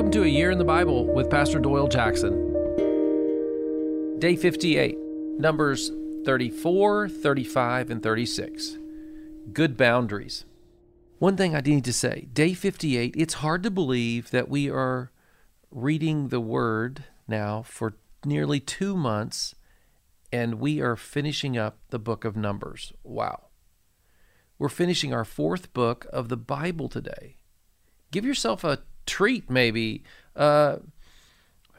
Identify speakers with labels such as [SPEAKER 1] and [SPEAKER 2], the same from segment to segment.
[SPEAKER 1] Welcome to A Year in the Bible with Pastor Doyle Jackson. Day 58, Numbers 34, 35, and 36. Good boundaries. One thing I need to say day 58, it's hard to believe that we are reading the Word now for nearly two months and we are finishing up the book of Numbers. Wow. We're finishing our fourth book of the Bible today. Give yourself a treat, maybe. Uh,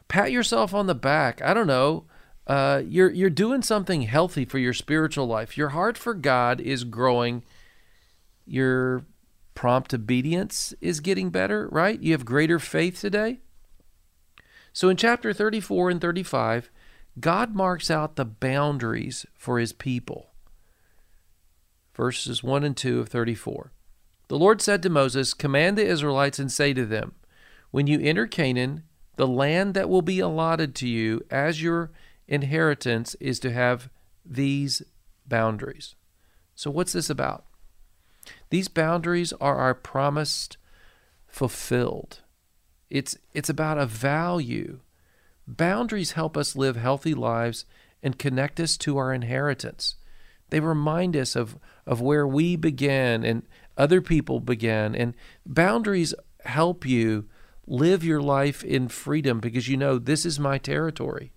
[SPEAKER 1] pat yourself on the back. I don't know. Uh, you're you're doing something healthy for your spiritual life. Your heart for God is growing. Your prompt obedience is getting better, right? You have greater faith today. So in chapter 34 and 35, God marks out the boundaries for his people. Verses 1 and 2 of 34. The Lord said to Moses, Command the Israelites and say to them, When you enter Canaan, the land that will be allotted to you as your inheritance is to have these boundaries. So, what's this about? These boundaries are our promised fulfilled. It's, it's about a value. Boundaries help us live healthy lives and connect us to our inheritance. They remind us of, of where we began and other people began. And boundaries help you live your life in freedom because you know this is my territory.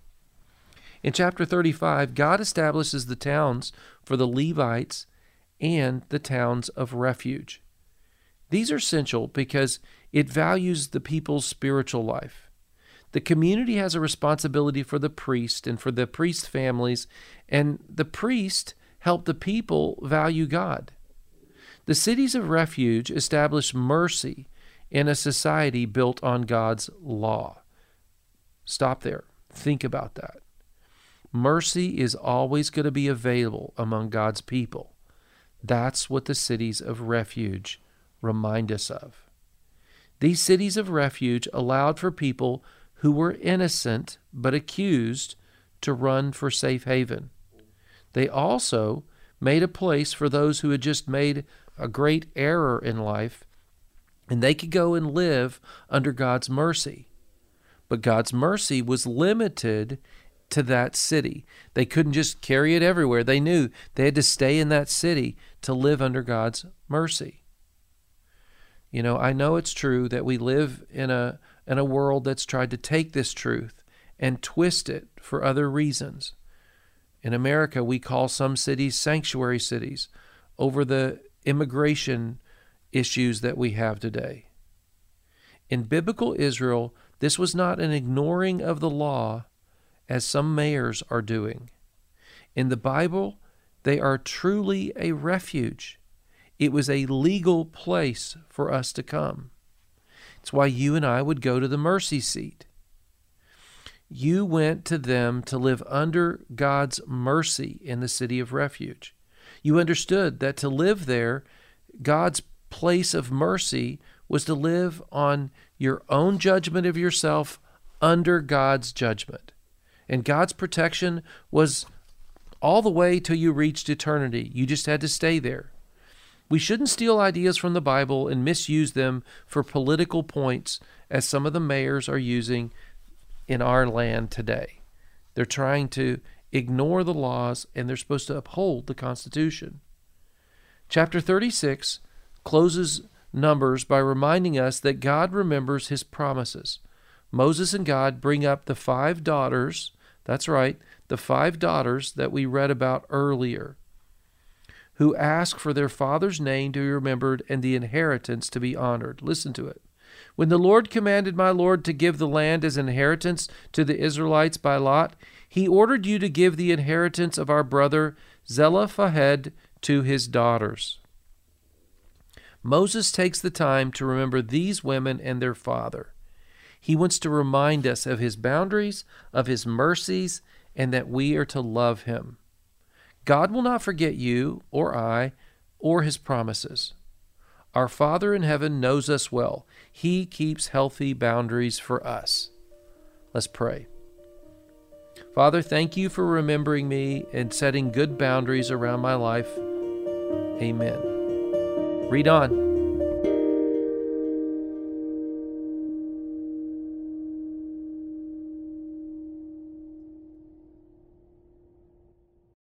[SPEAKER 1] In chapter 35, God establishes the towns for the Levites and the towns of refuge. These are essential because it values the people's spiritual life. The community has a responsibility for the priest and for the priest families, and the priest help the people value God. The cities of refuge establish mercy in a society built on God's law. Stop there. Think about that. Mercy is always going to be available among God's people. That's what the cities of refuge remind us of. These cities of refuge allowed for people who were innocent but accused to run for safe haven. They also made a place for those who had just made a great error in life, and they could go and live under God's mercy. But God's mercy was limited to that city. They couldn't just carry it everywhere. They knew they had to stay in that city to live under God's mercy. You know, I know it's true that we live in a in a world that's tried to take this truth and twist it for other reasons. In America, we call some cities sanctuary cities over the immigration issues that we have today. In biblical Israel, this was not an ignoring of the law as some mayors are doing. In the Bible, they are truly a refuge. It was a legal place for us to come. It's why you and I would go to the mercy seat. You went to them to live under God's mercy in the city of refuge. You understood that to live there, God's place of mercy was to live on your own judgment of yourself under God's judgment. And God's protection was all the way till you reached eternity. You just had to stay there. We shouldn't steal ideas from the Bible and misuse them for political points, as some of the mayors are using in our land today. They're trying to ignore the laws, and they're supposed to uphold the Constitution. Chapter 36 closes Numbers by reminding us that God remembers his promises. Moses and God bring up the five daughters, that's right, the five daughters that we read about earlier, who ask for their father's name to be remembered and the inheritance to be honored. Listen to it. When the Lord commanded my Lord to give the land as inheritance to the Israelites by lot, he ordered you to give the inheritance of our brother Zelophehad to his daughters. Moses takes the time to remember these women and their father. He wants to remind us of his boundaries, of his mercies, and that we are to love him. God will not forget you or I or his promises. Our Father in heaven knows us well. He keeps healthy boundaries for us. Let's pray. Father, thank you for remembering me and setting good boundaries around my life. Amen. Read on.